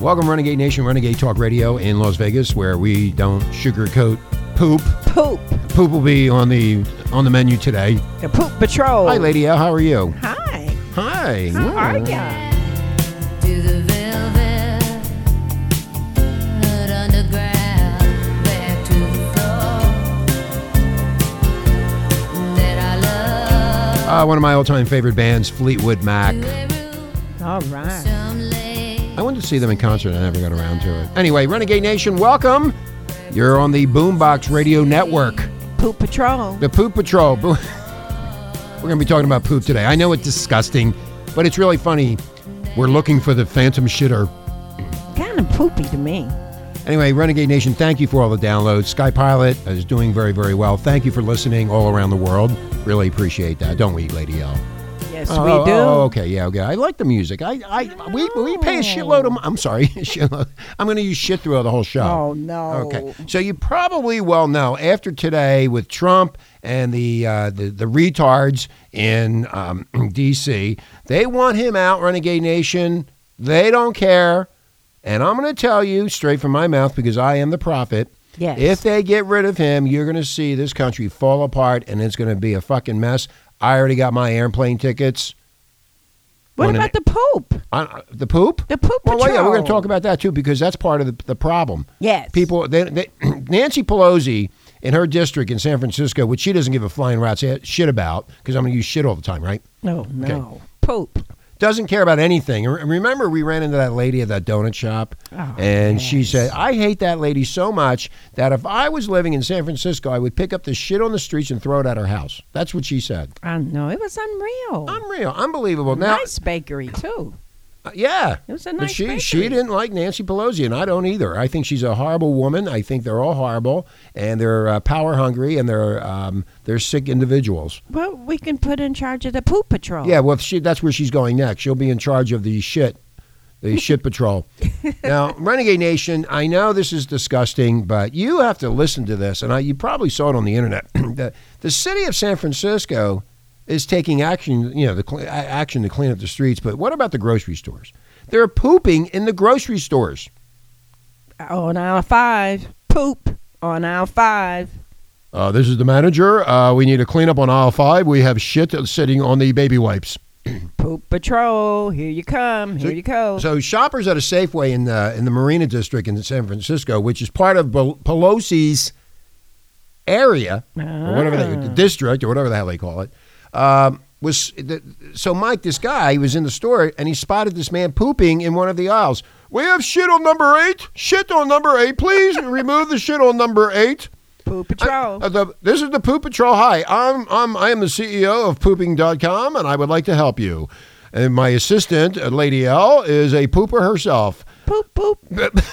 Welcome, Renegade Nation, Renegade Talk Radio in Las Vegas, where we don't sugarcoat poop. Poop. Poop will be on the on the menu today. The Poop Patrol. Hi, Lady L. How are you? Hi. Hi. How are Well, ya? To the velvet, but underground, back to the floor that I love. Uh, one of my all-time favorite bands, Fleetwood Mac. All right. See them in concert. I never got around to it. Anyway, Renegade Nation, welcome. You're on the Boombox Radio Network. Poop Patrol. The Poop Patrol. We're going to be talking about poop today. I know it's disgusting, but it's really funny. We're looking for the phantom shitter. Kind of poopy to me. Anyway, Renegade Nation, thank you for all the downloads. Sky Pilot is doing very, very well. Thank you for listening all around the world. Really appreciate that, don't we, Lady L? Yes, Oh, we do. Oh, okay, yeah, okay. I like the music. I, I, we, we pay a shitload of. I'm sorry, shitload. I'm going to use shit throughout the whole show. Oh, no. Okay, so you probably well know after today with Trump and the uh, the, the retards in um, D.C., they want him out, Renegade Nation. They don't care, and I'm going to tell you straight from my mouth because I am the prophet. Yes. If they get rid of him, you're going to see this country fall apart, and it's going to be a fucking mess. I already got my airplane tickets. what When about it- the poop? Uh, the poop? The Poop Well, yeah, we're going to talk about that too because that's part of the, the problem. Yes. People, they, they, Nancy Pelosi in her district in San Francisco, which she doesn't give a flying rat's shit about because I'm going to use shit all the time, right? No, no. Poop. Doesn't care about anything. Remember, we ran into that lady at that donut shop, Oh, and she said, "I hate that lady so much that if I was living in San Francisco, I would pick up the shit on the streets and throw it at her house." That's what she said. I know. It was unreal. Unreal, unbelievable. Now, nice bakery, too. Uh, yeah. It was a But nice she she bakery. didn't like Nancy Pelosi, and I don't either. I think she's a horrible woman. I think they're all horrible, and they're uh, power hungry, and they're um, they're sick individuals. Well, we can put in charge of the Poop Patrol. Yeah, well, she, that's where she's going next. She'll be in charge of the shit, the shit patrol. Now, Renegade Nation, I know this is disgusting, but you have to listen to this, and I, you probably saw it on the internet. the, the city of San Francisco is taking action, you know, the cl- action to clean up the streets. But what about the grocery stores? They're pooping in the grocery stores. On aisle five. Poop on aisle five. Uh, this is the manager. Uh, we need a clean up on aisle five. We have shit sitting on the baby wipes. Poop Patrol. Here you come. Here you go. So shoppers at a Safeway in the in the Marina District in San Francisco, which is part of Pelosi's area or whatever they, the Ah. district or whatever the hell they call it, um, was the, so Mike, this guy he was in the store and he spotted this man pooping in one of the aisles. We have shit on number eight. Shit on number eight, please remove the shit on number eight. Poop Patrol. Uh, the, this is the Poop Patrol. Hi, I'm, I'm I am the CEO of Pooping.com, and I would like to help you. And my assistant, uh, Lady L, is a pooper herself. poop, poop.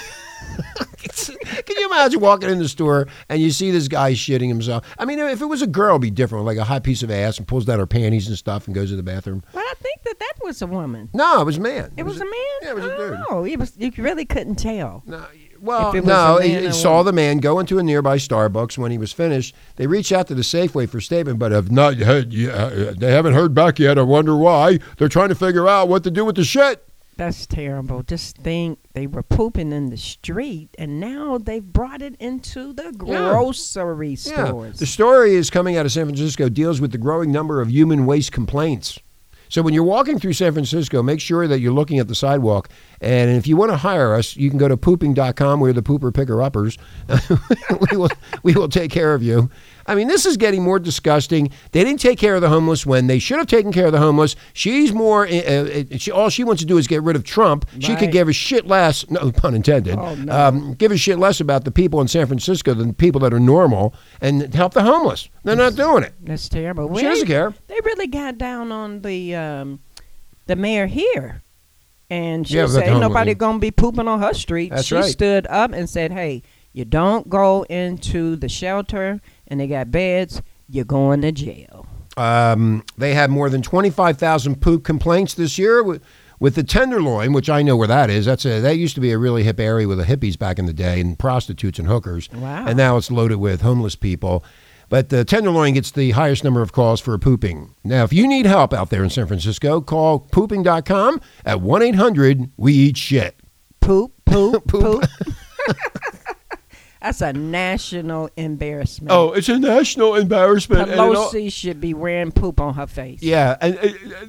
Can you imagine walking in the store and you see this guy shitting himself? I mean, if it was a girl, it'd be different, like a hot piece of ass and pulls down her panties and stuff and goes to the bathroom. Well, I think that that was a woman. No, it was a man. It was a man. Yeah, it was a dude. Oh, it was. You really couldn't tell. No, well, it was no, he, he saw the man go into a nearby Starbucks. When he was finished, they reached out to the Safeway for statement, but have not heard. Uh, they haven't heard back yet. I wonder why. They're trying to figure out what to do with the shit. That's terrible. Just think they were pooping in the street, and now they've brought it into the Yeah. grocery Yeah. stores. The story is coming out of San Francisco deals with the growing number of human waste complaints. So when you're walking through San Francisco, make sure that you're looking at the sidewalk. And if you want to hire us, you can go to pooping.com. We're the pooper picker uppers. we will we will take care of you. I mean, this is getting more disgusting. They didn't take care of the homeless when they should have taken care of the homeless. She's more. Uh, she, all she wants to do is get rid of Trump. She could give a shit less. No pun intended. Oh, no. um, give a shit less about the people in San Francisco than the people that are normal, and help the homeless. They're not doing it. That's terrible. She doesn't care. They really got down on the um, the mayor here, and she Yeah, said, the "Ain't nobody gonna be pooping on her street." That's she right. stood up and said, "Hey, you don't go into the shelter, and they got beds. You're going to jail." Um, they had more than 25,000 poop complaints this year with, with the Tenderloin, which I know where that is. That's a, that used to be a really hip area with the hippies back in the day and prostitutes and hookers. Wow. And now it's loaded with homeless people. But the Tenderloin gets the highest number of calls for pooping. Now, if you need help out there in San Francisco, call pooping.com at 1 800 We Eat Shit. poop, poop, Poop. poop. That's a national embarrassment. Oh, it's a national embarrassment. and it all- Pelosi should be wearing poop on her face. Yeah, and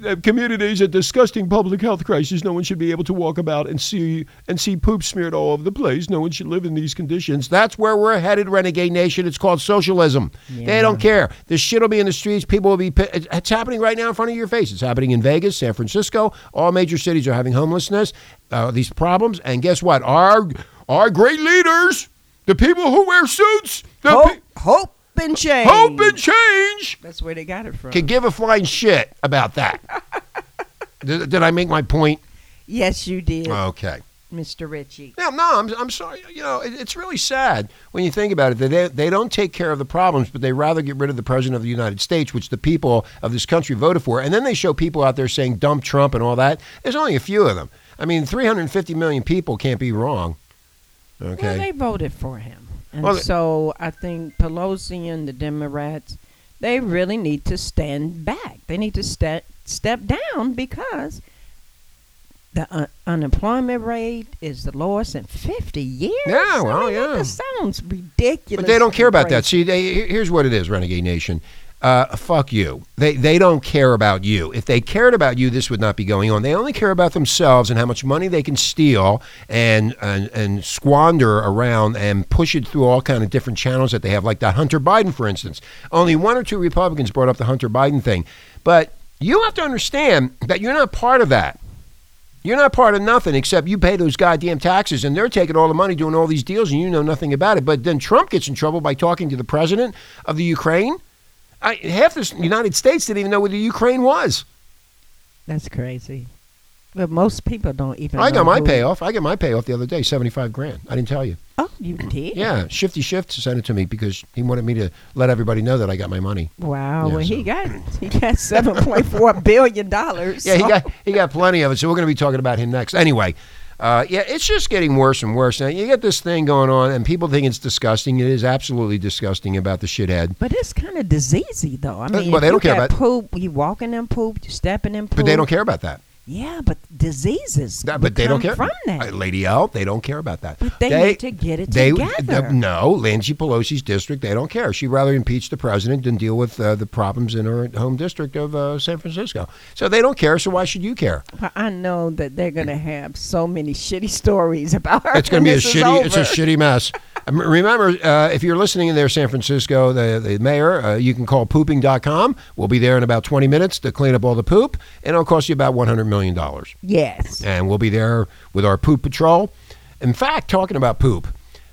uh, uh, communities a disgusting public health crisis. No one should be able to walk about and see and see poop smeared all over the place. No one should live in these conditions. That's where we're headed, renegade nation. It's called socialism. They don't care. The shit will be in the streets. People will be. It's it's happening right now in front of your face. It's happening in Vegas, San Francisco. All major cities are having homelessness. Uh, these problems, and guess what? Our our great leaders, the people who wear suits, the Hope, pe- hope and change. hope and change That's where they got it from. can give a flying shit about that. did, did I make my point? yes, you did, Okay. Mr. Ritchie. No, no, I'm, I'm sorry. You know, it, it's really sad when you think about it. that They, they don't take care of the problems, but they rather get rid of the president of the United States, which the people of this country voted for. And then they show people out there saying dump Trump and all that. There's only a few of them. I mean, 350 million people can't be wrong. Okay. Well, they voted for him, and Well, so I think Pelosi and the Democrats they really need to stand back. They need to step step down because the un- unemployment rate is the lowest in 50 years. Yeah, I well, mean, yeah. just sounds ridiculous. But they don't care about that. See, they, here's what it is, Renegade Nation. Uh, fuck you. They they don't care about you. If they cared about you, this would not be going on. They only care about themselves and how much money they can steal and and, and squander around and push it through all kind of different channels that they have, like that Hunter Biden, for instance. Only one or two Republicans brought up the Hunter Biden thing, but you have to understand that you're not part of that. You're not part of nothing except you pay those goddamn taxes, and they're taking all the money doing all these deals, and you know nothing about it. But then Trump gets in trouble by talking to the president of the Ukraine. I, half the United States didn't even know where the Ukraine was. That's crazy. But most people don't even. I got my who- payoff. I got my payoff the other day, seventy-five grand. I didn't tell you. Oh, you did? Yeah, Shifty Shift sent it to me because he wanted me to let everybody know that I got my money. Wow. Yeah, well, so- he got he got seven point four billion dollars. Yeah, he got he got plenty of it. So we're going to be talking about him next. Anyway, uh, yeah, it's just getting worse and worse. Now you get this thing going on, and people think it's disgusting. It is absolutely disgusting about the shithead. But it's kind of diseasy, though. I Uh, mean, well, they if don't you care got about- poop. You walking in poop, you stepping in poop. But they don't care about that. Yeah, but diseases. That- but they don't care. from that. Uh, Lady L, they don't care about that. But they need to get it they, together. th- no, Nancy Pelosi's district, they don't care. She'd rather impeach the president than deal with uh, the problems in her home district of uh, San Francisco. So they don't care. So why should you care? But I know that they're gonna have so many shitty stories about her. It's going to be a when this shitty. It's a shitty mess. Um, Remember, uh, if you're listening in there, San Francisco, the, the mayor, uh, you can call pooping.com. We'll be there in about 20 minutes to clean up all the poop, and it'll cost you about $100 million. Yes. and we'll be there with our poop patrol. In fact, talking about poop,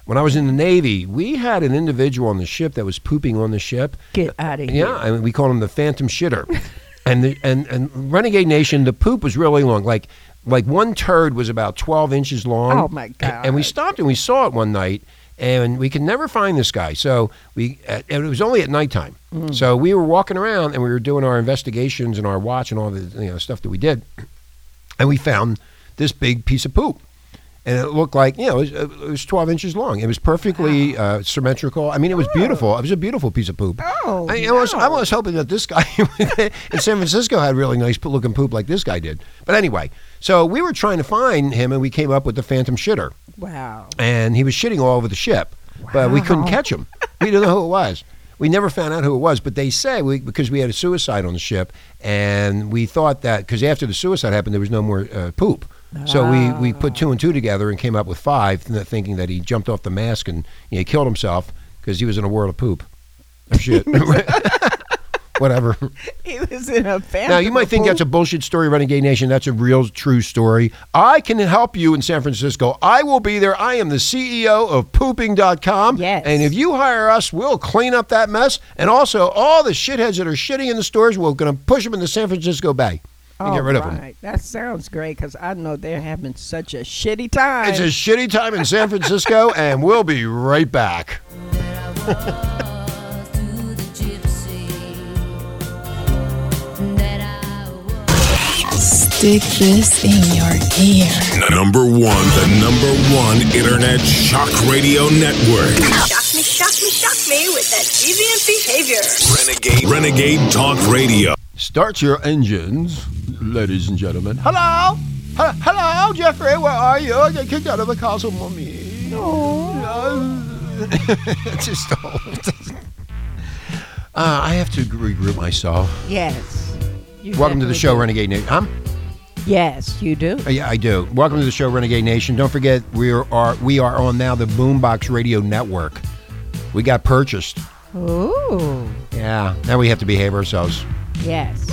when I was in the Navy, we had an individual on the ship that was pooping on the ship. Get out of here. Yeah, I mean, we called him the Phantom Shitter. and the and and Renegade Nation, the poop was really long. Like like one turd was about twelve inches long. Oh, my God. And we stopped and we saw it one night. And we could never find this guy, so we. Uh, and it was only at nighttime, Mm. so we were walking around and we were doing our investigations and our watch and all the you know stuff that we did, and we found this big piece of poop. And it looked like, you know, it was, it was 12 inches long. It was perfectly uh, symmetrical. I mean, it was beautiful. It was a beautiful piece of poop. Oh, I, I was, I was hoping that this guy in San Francisco had really nice looking poop like this guy did. But anyway, so we were trying to find him and we came up with the Phantom Shitter. Wow. And he was shitting all over the ship, but we couldn't catch him. We didn't know who it was. We never found out who it was, but they say we, because we had a suicide on the ship, and we thought that because after the suicide happened, there was no more uh, poop. So we, we put two and two together and came up with five, thinking that he jumped off the mask and you know, he killed himself because he was in a world of poop. Of shit. Whatever. He was in a family. Now you might think that's a bullshit story, Renegade Nation. That's a real, true story. I can help you in San Francisco. I will be there. I am the CEO of Pooping.com. Yes. And if you hire us, we'll clean up that mess. And also, all the shitheads that are shitting in the stores, we're going to push them in the San Francisco Bay and get rid of them. That sounds great because I know they're having such a shitty time. It's a shitty time in San Francisco, and we'll be right back. Stick this in your ear. Number one, the number one internet shock radio network. Shock me, shock me, shock me with that deviant behavior. Renegade, Renegade Talk Radio. Start your engines, ladies and gentlemen. Hello. Hello, hello, Jeffrey. Where are you? I got kicked out of the castle, mommy. No. it's just old. Uh, I have to regroup myself. Yes. Welcome to the show, do. Renegade Nation. Huh? Yes, you do. Uh, Yeah, I do. Welcome to the show, Renegade Nation. Don't forget, we are we are on now the Boombox Radio Network. We got purchased. Ooh. Yeah, now we have to behave ourselves. Yes.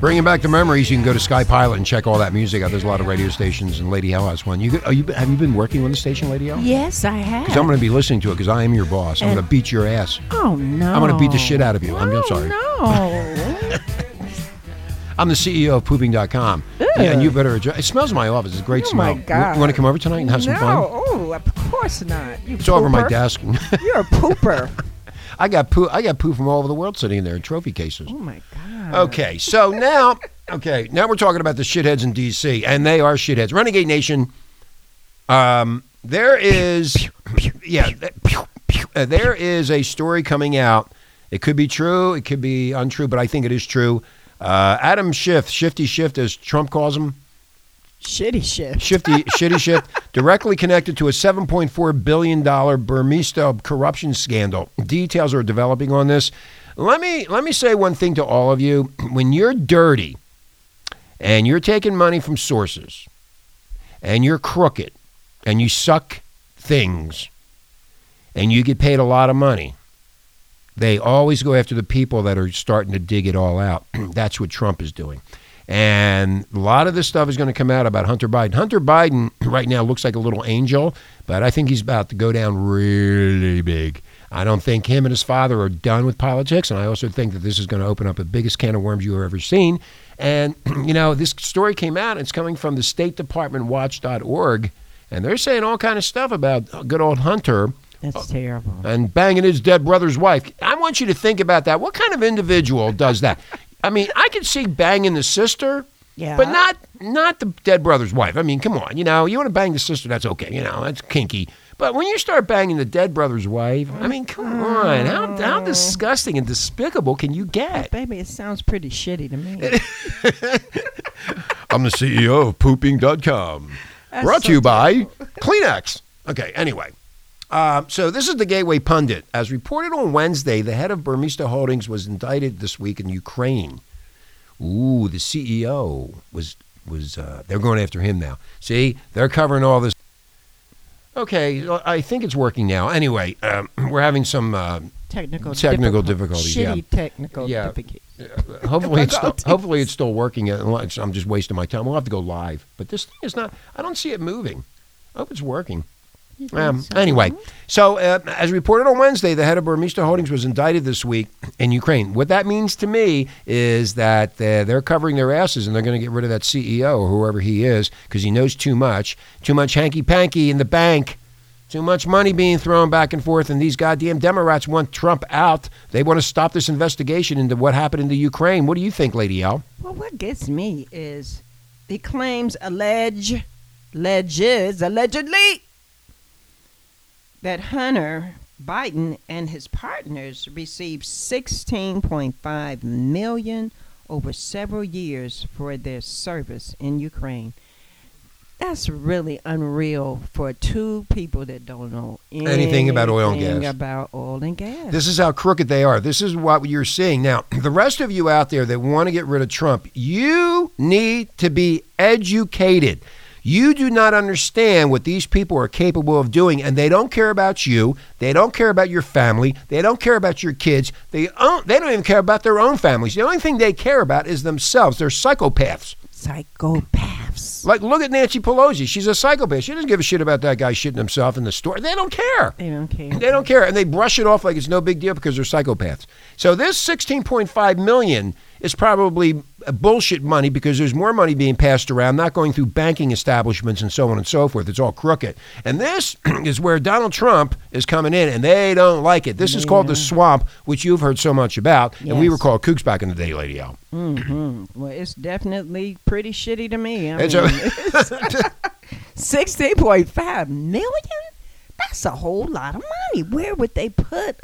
Bringing back the memories, you can go to Sky Pilot and check all that music out. There's a lot of radio stations, and Lady L has one. You, are you have you been working on the station, Lady L? Yes, I have. Because I'm going to be listening to it because I am your boss. I'm going to beat your ass. Oh no. I'm gonna beat the shit out of you. I'm- I'm Oh, sorry. No. I'm the CEO of Pooping.com. Yeah, and you better adjust. It smells in my office. It's a great Oh, smell. my God. You want to come over tonight and have some no. fun? Oh, of course not. You It's over my desk. You're a pooper. I got poo. I got poo from all over the world sitting in there in trophy cases. oh my god. Okay, so now, okay, now we're talking about the shitheads in D.C. and they are shitheads. Renegade Nation. Um, there is, yeah, uh, there is a story coming out. It could be true, it could be untrue, but I think it is true. Uh, Adam Schiff, Shifty Shift, as Trump calls him, Shitty Shift. Shifty Shitty Shift, directly connected to a 7.4 billion dollar Burmista corruption scandal. Details are developing on this. Let me let me say one thing to all of you: when you're dirty and you're taking money from sources, and you're crooked, and you suck things, and you get paid a lot of money, they always go after the people that are starting to dig it all out. That's what Trump is doing. And a lot of this stuff is going to come out about Hunter Biden. Hunter Biden right now looks like a little angel, but I think he's about to go down really big. I don't think him and his father are done with politics, and I also think that this is going to open up the biggest can of worms you've ever seen. And, you know, this story came out, it's coming from the State Department Watch.org, and they're saying all kind of stuff about good old Hunter That's uh, terrible. and banging his dead brother's wife. I want you to think about that. What kind of individual does that? I mean, I could see banging the sister, Yeah. but not not the dead brother's wife. I mean, come on, you know, you want to bang the sister, that's okay, you know, that's kinky. But when you start banging the dead brother's wife, I mean, come on, how how disgusting and despicable can you get? Baby, it sounds pretty shitty to me. I'm the CEO of pooping.com. That's Brought so to you by Kleenex. Okay, anyway. Uh, so this is the Gateway Pundit. As reported on Wednesday, the head of Burmista Holdings was indicted this week in Ukraine. Ooh, the CEO was was uh, they're going after him now. See, they're covering all this. Okay, I think it's working now. Anyway, um, we're having some. Uh, Technical Technical difficult- difficulties, Shitty yeah. technical Yeah. difficulties. hopefully, it's still, hopefully it's still working. I'm just wasting my time. We'll have to go live. But this thing is not. I don't see it moving. I hope it's working. Um, anyway, so uh, as reported on Wednesday, the head of Burmista Holdings was indicted this week in Ukraine. What that means to me is that uh, they're covering their asses and they're going to get rid of that CEO or whoever he is because he knows too much, too much hanky panky in the bank, too much money being thrown back and forth. And these goddamn Democrats want Trump out. They want to stop this investigation into what happened in the Ukraine. What do you think, Lady L? Well, what gets me is the claims allege, alleges, allegedly, that Hunter Biden and his partners received 16.5 million over several years for their service in Ukraine. That's really unreal for two people that don't know Anything about oil and anything gas. About oil and gas. This is how crooked they are. This is what you're seeing. Now, the rest of you out there that want to get rid of Trump, you need to be educated. You do not understand what these people are capable of doing, and they don't care about you. They don't care about your family. They don't care about your kids. They, own, they don't even care about their own families. The only thing they care about is themselves. They're psychopaths. Psychopaths. Like, look at Nancy Pelosi. She's a psychopath. She doesn't give a shit about that guy shitting himself in the store. They don't care. They don't care. They don't care, and they brush it off like it's no big deal because they're psychopaths. So this 16.5 million is probably bullshit money because there's more money being passed around, not going through banking establishments and so on and so forth. It's all crooked. And this is where Donald Trump is coming in, and they don't like it. This is called the swamp, which you've heard so much about, and we were called kooks back in the day, Lady L. hmm Well, it's definitely pretty shitty to me. I It's mean, a- sixteen point five million. That's a whole lot of money. Where would they put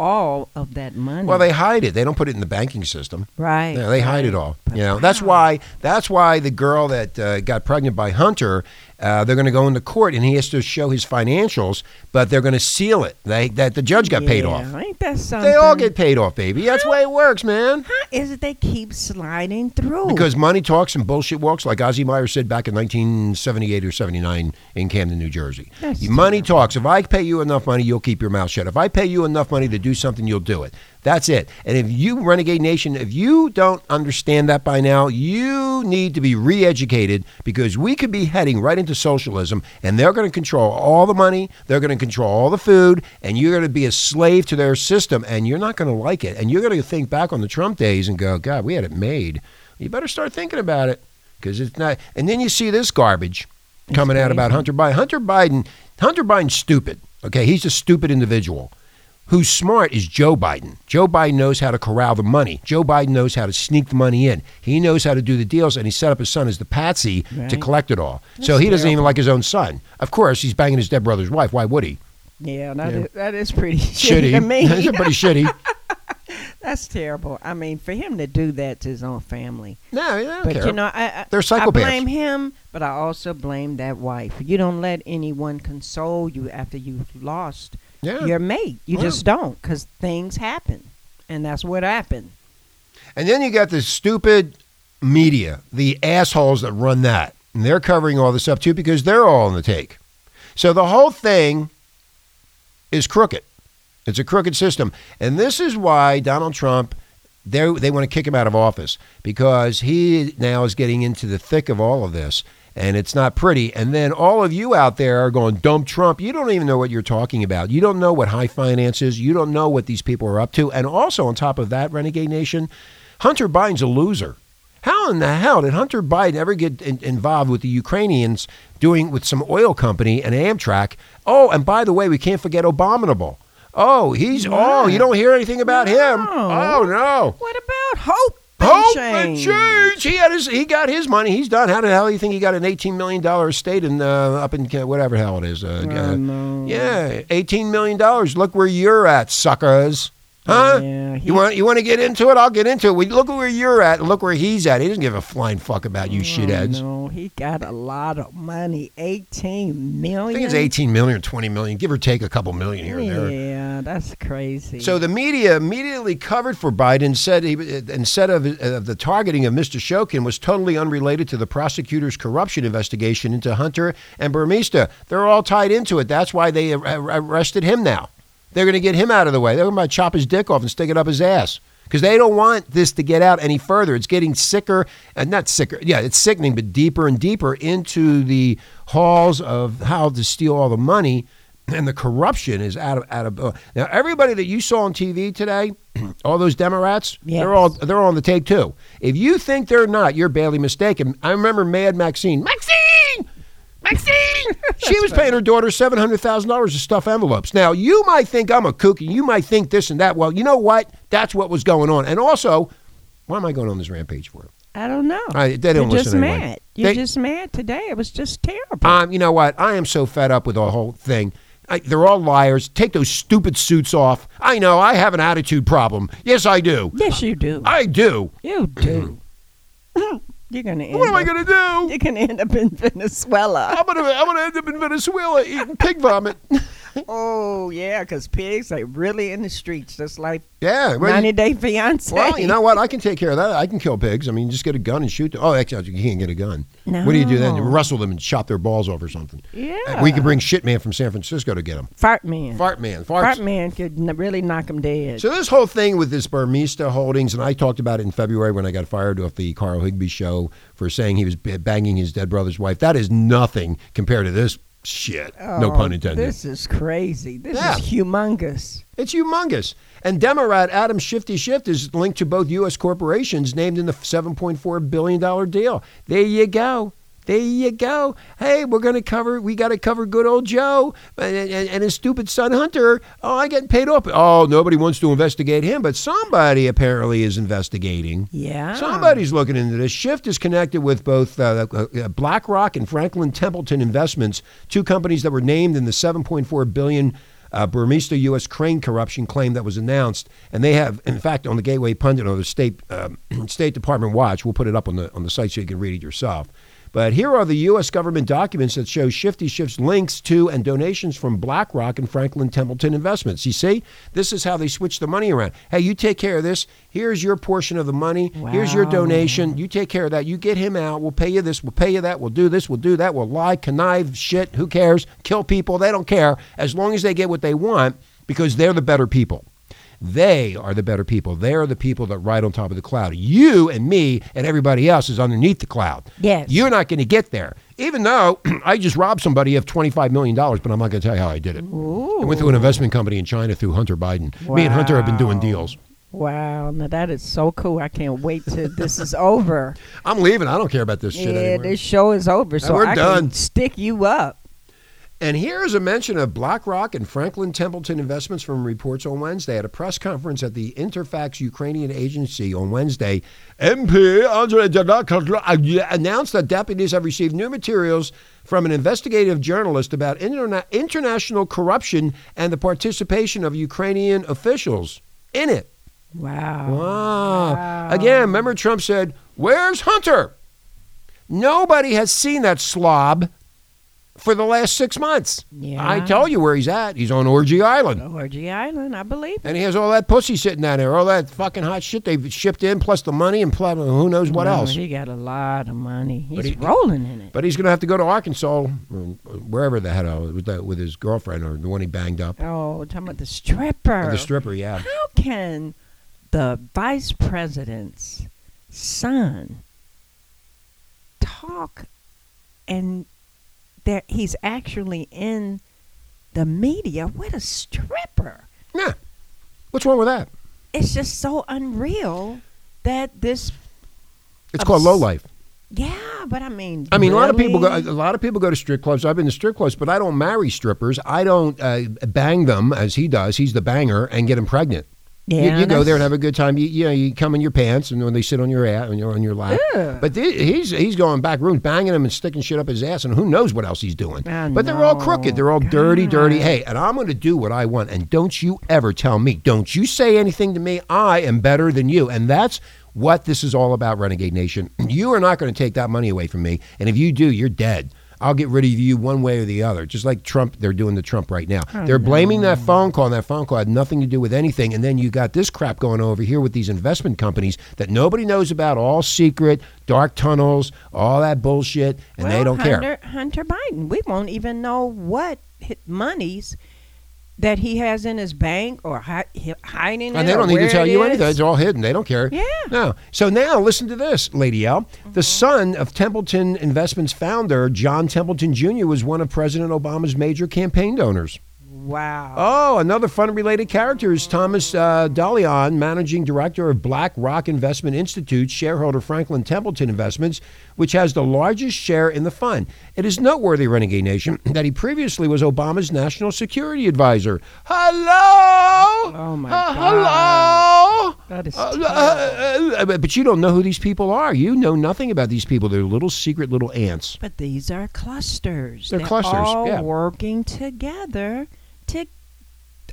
all of that money. Well, they hide it. They don't put it in the banking system. right. Yeah, they hide it all. But You know, that's why. That's why the girl that uh, got pregnant by Hunter, uh, they're going to go into court, and he has to show his financials, but they're going to seal it. They that the judge got paid off. Ain't that something? They all get paid off, baby. That's the way it works, man. How is it they keep sliding through? Because money talks and bullshit walks, like Ozzie Meyer said back in 1978 or 79 in Camden, New Jersey. That's money talks. If I pay you enough money, you'll keep your mouth shut. If I pay you enough money to do something, you'll do it. That's it. And if you, Renegade Nation, if you don't understand that by now, you need to be re educated because we could be heading right into socialism and they're going to control all the money, they're going to control all the food, and you're going to be a slave to their system and you're not going to like it. And you're going to think back on the Trump days and go, God, we had it made. You better start thinking about it because it's not. And then you see this garbage coming out about. Hunter Biden. Hunter Biden, Hunter Biden's stupid. Okay, he's a stupid individual. Who's smart is Joe Biden. Joe Biden knows how to corral the money. Joe Biden knows how to sneak the money in. He knows how to do the deals, and he set up his son as the patsy to collect it all. so he doesn't even like his own son. Of course, he's banging his dead brother's wife. Why would he? yeah, that Yeah. is- that is pretty shitty, Shitty. to me. That's pretty shitty. That's terrible. I mean, for him to do that to his own family. No, I don't But care. you know, I, I, They're psychopaths. I blame him, but I also blame that wife. You don't let anyone console you after you've lost yeah. your mate. You just don't, because things happen, and that's what happened. And then you got the stupid media, the assholes that run that. And they're covering all this up too because they're all on the take. So the whole thing is crooked. It's a crooked system. And this is why Donald Trump they they want to kick him out of office because he now is getting into the thick of all of this and it's not pretty. And then all of you out there are going, dump Trump. You don't even know what you're talking about. You don't know what high finance is. You don't know what these people are up to. And also, on top of that, Renegade Nation, Hunter Biden's a loser. How in the hell did Hunter Biden ever get in, involved with the Ukrainians doing with some oil company and Amtrak? Oh, and by the way, we can't forget Abominable. Oh, he's oh, you don't hear anything about him. Oh no. What about hope? Hope and change. He had his. He got his money. He's done. How the hell do you think he got an eighteen million dollar estate in uh, up in whatever hell it is? Uh, uh, yeah, eighteen million dollars. Look where you're at, suckers. Huh? Yeah, you want you want to get into it? I'll get into it. We look where you're at. and Look where he's at. He doesn't give a flying fuck about you shitheads. Oh, no, he got a lot of money. Eighteen million. I think it's 18 million or 20 million, give or take a couple million here and there. Yeah, that's crazy. So the media immediately covered for Biden, said he, instead of, of the targeting of Mr. Shokin was totally unrelated to the prosecutor's corruption investigation into Hunter and Burmista. They're all tied into it. That's why they ar- ar- arrested him now. They're going to get him out of the way. They're going to chop his dick off and stick it up his ass because they don't want this to get out any further. It's getting sicker and not sicker. Yeah, it's sickening, but deeper and deeper into the halls of how to steal all the money and the corruption is out of out of uh, now everybody that you saw on TV today, all those Democrats, they're all they're all on the take too. If you think they're not, you're badly mistaken. I remember Mad Maxine, Maxine, Maxine. she was paying her daughter seven hundred thousand dollars to stuff envelopes. Now you might think I'm a kook, and you might think this and that. Well, you know what? That's what was going on. And also, why am I going on this rampage for? I don't know. I- they don't You're just anyway. mad. You're They- just mad today. It was just terrible. Um, you know what? I am so fed up with the whole thing. I, they're all liars. Take those stupid suits off. I know I have an attitude problem. Yes, I do. yes, you do. I do. you do. You're gonna end. What am I up- going to do? You're gonna end up in Venezuela. I'm gonna I'm gonna end up in Venezuela eating pig vomit. Oh yeah, because pigs are really in the streets, just like Yeah. well, 90 Day Fiance. Well, you know what? I can take care of that. I can kill pigs. I mean, just get a gun and shoot them. Oh, actually, you can't get a gun. What do you do then? You No. wrestle them and chop their balls off or something. Yeah. We could bring shit man from San Francisco to get them. Fart man. Fart man. Farts. Fart man could n- really knock him dead. So this whole thing with this Burmista Holdings, and I talked about it in February when I got fired off the Carl Higbie show for saying he was banging his dead brother's wife. That is nothing compared to this shit. Oh, no Oh, pun intended. This is crazy. This Yeah. is humongous. It's humongous. And Democrat Adam Shifty Shift is linked to both U.S. corporations named in the $7.4 billion deal. There you go. There you go. Hey, we're going to cover, we got to cover good old Joe and, and, and his stupid son Hunter. Oh, I getting paid off. Oh, nobody wants to investigate him, but somebody apparently is investigating. Yeah. Somebody's looking into this. Shift is connected with both uh, uh, BlackRock and Franklin Templeton Investments, two companies that were named in the 7.4 billion uh, Burmista U.S. crane corruption claim that was announced, and they have, in fact, on the Gateway Pundit or the State um, State Department Watch, we'll put it up on the on the site so you can read it yourself. But here are the U.S. government documents that show Shifty Shift's links to and donations from BlackRock and Franklin Templeton Investments. You see, this is how they switch the money around. Hey, you take care of this. Here's your portion of the money. Here's your donation. You take care of that. You get him out. We'll pay you this. We'll pay you that. We'll do this. We'll do that. We'll lie, connive, shit. Who cares? Kill people. They don't care as long as they get what they want because they're the better people. They are the better people. They are the people that ride on top of the cloud. You and me and everybody else is underneath the cloud. Yes. You're not going to get there. Even though I just robbed somebody of $25 million, but I'm not going to tell you how I did it. I went through an investment company in China through Hunter Biden. Me and Hunter have been doing deals. Wow, now that is so cool. I can't wait till this is over. I'm leaving. I don't care about this shit yeah, anymore. this show is over, so we're I done. can stick you up. And here's a mention of BlackRock and Franklin Templeton Investments from reports on Wednesday. At a press conference at the Interfax Ukrainian agency on Wednesday, MP Andrei Danakov announced that deputies have received new materials from an investigative journalist about interna- international corruption and the participation of Ukrainian officials in it. Wow. Wow. Again, remember Trump said, Where's Hunter? Nobody has seen that slob for the last six months. Yeah. I tell you where he's at. He's on Orgy Island. Orgy Island, I believe. And he has all that pussy sitting down there, all that fucking hot shit they've shipped in, plus the money and plus who knows what No, else. He got a lot of money. He's he- rolling in it. But he's going to have to go to Arkansas, or wherever the hell, with, that, with his girlfriend or the one he banged up. Oh, talking about the stripper. The stripper, yeah. How can the vice president's son talk and there he's actually in the media with a stripper? Yeah. What's wrong with that? It's just so unreal that this It's called low life. yeah, but I mean I mean, a lot of people go. A lot of people go to strip clubs. I've been to strip clubs, but I don't marry strippers. I don't uh, bang them as he does. He's the banger and get them pregnant. You- Yeah, you, go there and have a good time. You, you know, you come in your pants and when they sit on your ass, on your on your lap. Ugh. But th- he's he's going back rooms, banging them and sticking shit up his ass, and who knows what else he's doing. I but they're all crooked. They're all dirty, dirty. Hey, and I'm going to do what I want. And don't you ever tell me. Don't you say anything to me. I am better than you. And that's what this is all about, Renegade Nation. You are not going to take that money away from me. And if you do, you're dead. I'll get rid of you one way or the other. Just like Trump, they're doing to Trump right now. Oh, they're blaming that phone call, and that phone call had nothing to do with anything. And then you got this crap going over here with these investment companies that nobody knows about, all secret, dark tunnels, all that bullshit, and they don't care. Hunter, Hunter Biden. We won't even know what hi- monies that he has in his bank or hi- hi- hiding. And they don't need to tell you anything. is. It's all hidden. They don't care. Yeah. No. So now listen to this, Lady L. The son of Templeton Investments founder, John Templeton Jr., was one of President Obama's major campaign donors. Wow. Oh, another fun related character is Thomas uh, Donilon, managing director of BlackRock Investment Institute, shareholder Franklin Templeton Investments, which has the largest share in the fund. It is noteworthy, Renegade Nation, that he previously was Obama's national security advisor. Hello! Oh, my Uh, God. Hello! That is Uh, uh, uh, but you don't know who these people are. You know nothing about these people. They're little secret little ants. But these are clusters. They're clusters, All yeah. working together to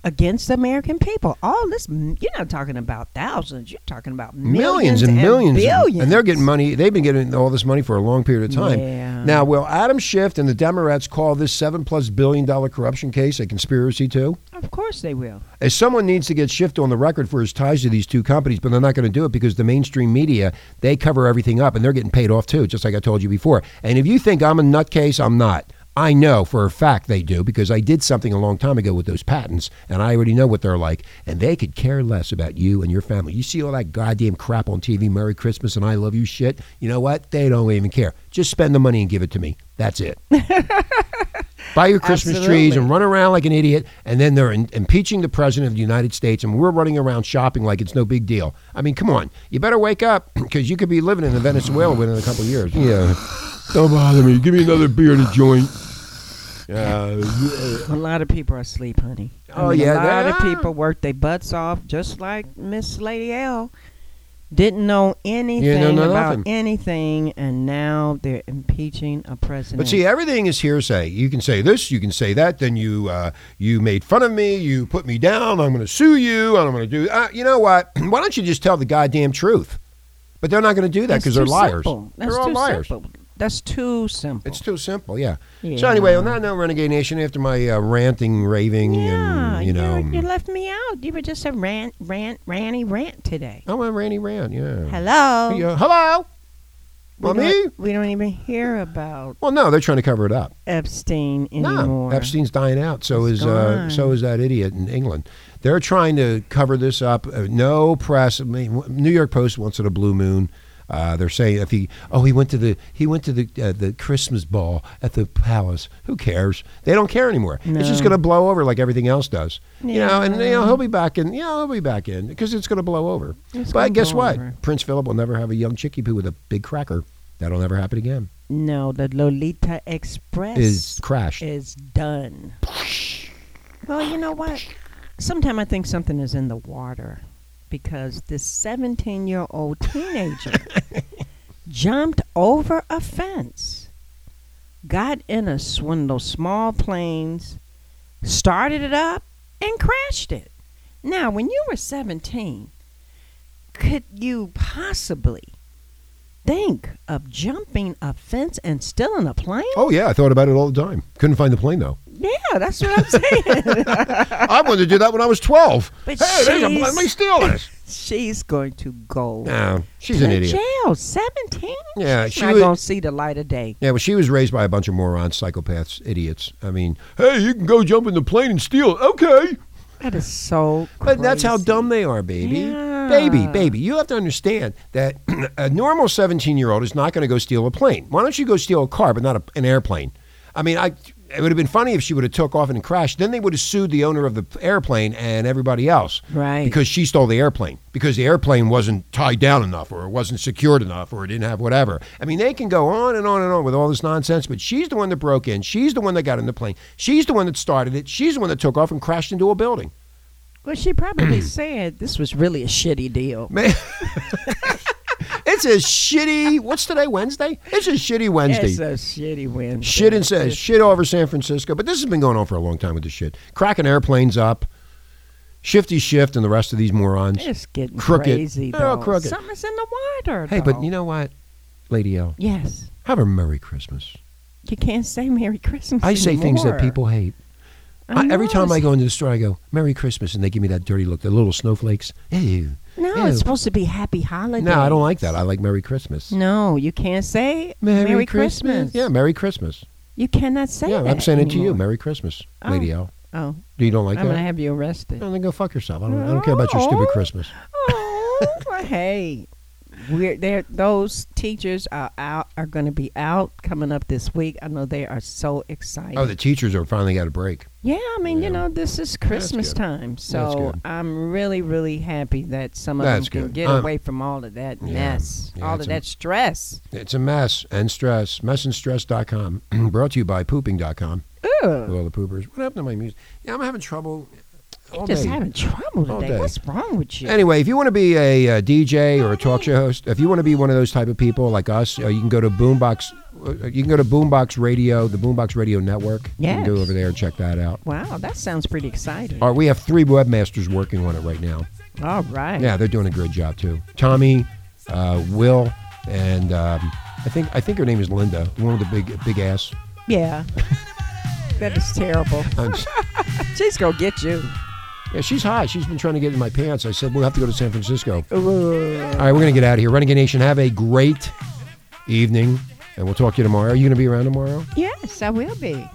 against the American people. All this, you're not talking about thousands. You're talking about millions millions, and millions, billions. and they're getting money. They've been getting all this money for a long period of time. Yeah. Now, will Adam Schiff and the Democrats call this seven plus billion dollar corruption case a conspiracy too? Of course they will. As someone needs to get Schiff on the record for his ties to these two companies, but they're not going to do it because the mainstream media they cover everything up and they're getting paid off too, just like I told you before. And if you think I'm a nutcase, I'm not. I know for a fact they do because I did something a long time ago with those patents, and I already know what they're like. And they could care less about you and your family. You see all that goddamn crap on TV, Merry Christmas and I love you shit. You know what? They don't even care. Just spend the money and give it to me. That's it. Buy your Christmas trees and run around like an idiot, and then they're in, impeaching the president of the United States, and we're running around shopping like it's no big deal. I mean, come on, you better wake up because you could be living in Venezuela within a couple of years. Yeah, don't bother me. Give me another beer and a joint. Uh, A lot of people are asleep, honey. I Oh, mean, yeah, a lot of are. people work their butts off, just like Miss Lady L. didn't know anything know about nothing. anything, and now they're impeaching a president. But see, everything is hearsay. You can say this, you can say that. Then you uh, you made fun of me. You put me down. I'm going to sue you. and I'm going to do. Uh, you know what? Why don't you just tell the goddamn truth? But they're not going to do that because they're liars. That's they're all liars. simple. That's too simple. It's too simple. Yeah. So anyway, on that note, Renegade Nation, after my uh, ranting, raving, yeah, and you know, you left me out. You were just a rant, rant, ranty rant today. I went ranty rant. Yeah. Hello. Yeah, hello. we Well, don't, we don't even hear about Well, no, they're trying to cover it up. Epstein No. Epstein's dying out. So He's is uh, so is that idiot in England. They're trying to cover this up. Uh, no press. I mean, New York Post wants it a blue moon. Uh, they're saying if he oh he went to the he went to the uh, the Christmas ball at the palace. Who cares? They don't care anymore. It's just going to blow over like everything else does. You know, and you know he'll be back in. You know, he'll be back in because it's going to blow over. It's but guess what? over. Prince Philip will never have a young chickie poo with a big cracker. That'll never happen again. No, the Lolita Express Is crashed. is done. Well, you know what? Sometimes I think something is in the water because this 17 year old teenager jumped over a fence, got in a, those small planes, started it up, and crashed it. Now, when you were 17, could you possibly think of jumping a fence and stealing a plane? Oh yeah, I thought about it all the time. Couldn't find the plane though. Yeah, that's what I'm saying. I wanted to do that when I was 12. But hey, there's a, let me steal this. She's going to go No, she's to an idiot. jail. 17? Yeah, She's she not was- to see the light of day. Yeah, well, she was raised by a bunch of morons, psychopaths, idiots. I mean, hey, you can go jump in the plane and steal. Okay. That is so But that's how dumb they are, baby. Yeah. Baby, hmm. baby. You have to understand that a normal 17 year old is not going to go steal a plane. Why don't you go steal a car, but not a, an airplane? I mean, I. It would have been funny if she would have took off and crashed. Then they would have sued the owner of the airplane and everybody else, Right. Because she stole the airplane because the airplane wasn't tied down enough, or it wasn't secured enough, or it didn't have whatever. I mean, they can go on and on and on with all this nonsense, but she's the one that broke in. She's the one that got in the plane. She's the one that started it. She's the one that took off and crashed into a building. Well, she probably said this was really a shitty deal. Man, it's a shitty. What's today? Wednesday. It's a shitty Wednesday. It's a shitty win. shit and says shit over San Francisco. But this has been going on for a long time with this shit. Cracking airplanes up, shifty shift, and the rest of these morons. It's getting Crooked. crazy, They're all crooked. Something's in the water, Hey, but you know what, Lady L? Yes. Have a Merry Christmas. You can't say Merry Christmas I say things that people hate. I every time I go into the store, I go Merry Christmas, and they give me that dirty look, the little snowflakes. Ew. No, Ew. it's supposed to be Happy Holidays. No, I don't like that. I like Merry Christmas. No, you can't say Merry, Christmas. Yeah, Merry Christmas. You cannot say yeah, I'm saying it to you. Merry Christmas, Oh. Lady L. Oh, Do You don't like that? I'm gonna have you arrested. No, then go fuck yourself. I don't, I don't care about your stupid Oh. Christmas. oh, hey, we're there. Those teachers are out. Are going to be out coming up this week. I know they are so excited. Oh, the teachers are finally got a break. yeah, I mean, Yeah. you know, this is Christmas time, so. I'm really, really happy that some of That's them can good. get Um, away from all of that yeah. mess, Yeah, all of a- that stress. It's a mess and stress. mess and Messandstress.com. Brought to you by pooping.com. With Ugh, all the poopers. What happened to my music? Yeah, I'm having trouble all just day. having trouble All today. day. What's wrong with you? Anyway, if you want to be a, uh DJ or a talk show host, if you want to be one of those type of people like us, uh, you can go to Boombox. uh, You can go to Boombox Radio, the Boombox Radio Network. You can go over there and check that out. wow, that sounds pretty exciting. All right, we have three webmasters working on it right now. All right. Yeah, they're doing a great job too. Tommy, uh, Will, and um, I think I think her name is Linda, the one with the big big ass. Yeah. that is terrible. I'm s- She's gonna get you. Yeah, she's hot. She's been trying to get in my pants. I said we'll have to go to San Francisco. Uh, uh, uh. All right, we're gonna get out of here. Renegade Nation, have a great evening, and we'll talk to you tomorrow. Are you gonna be around tomorrow? Yes, I will be.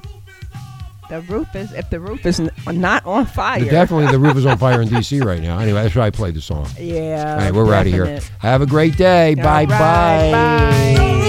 The roof is if the roof is n- not on fire. Definitely, the roof is on fire in D.C. right now. Anyway, that's why I played the song. Yeah. All right, we're out of here. definite. Have a great day. All Bye right, bye. bye.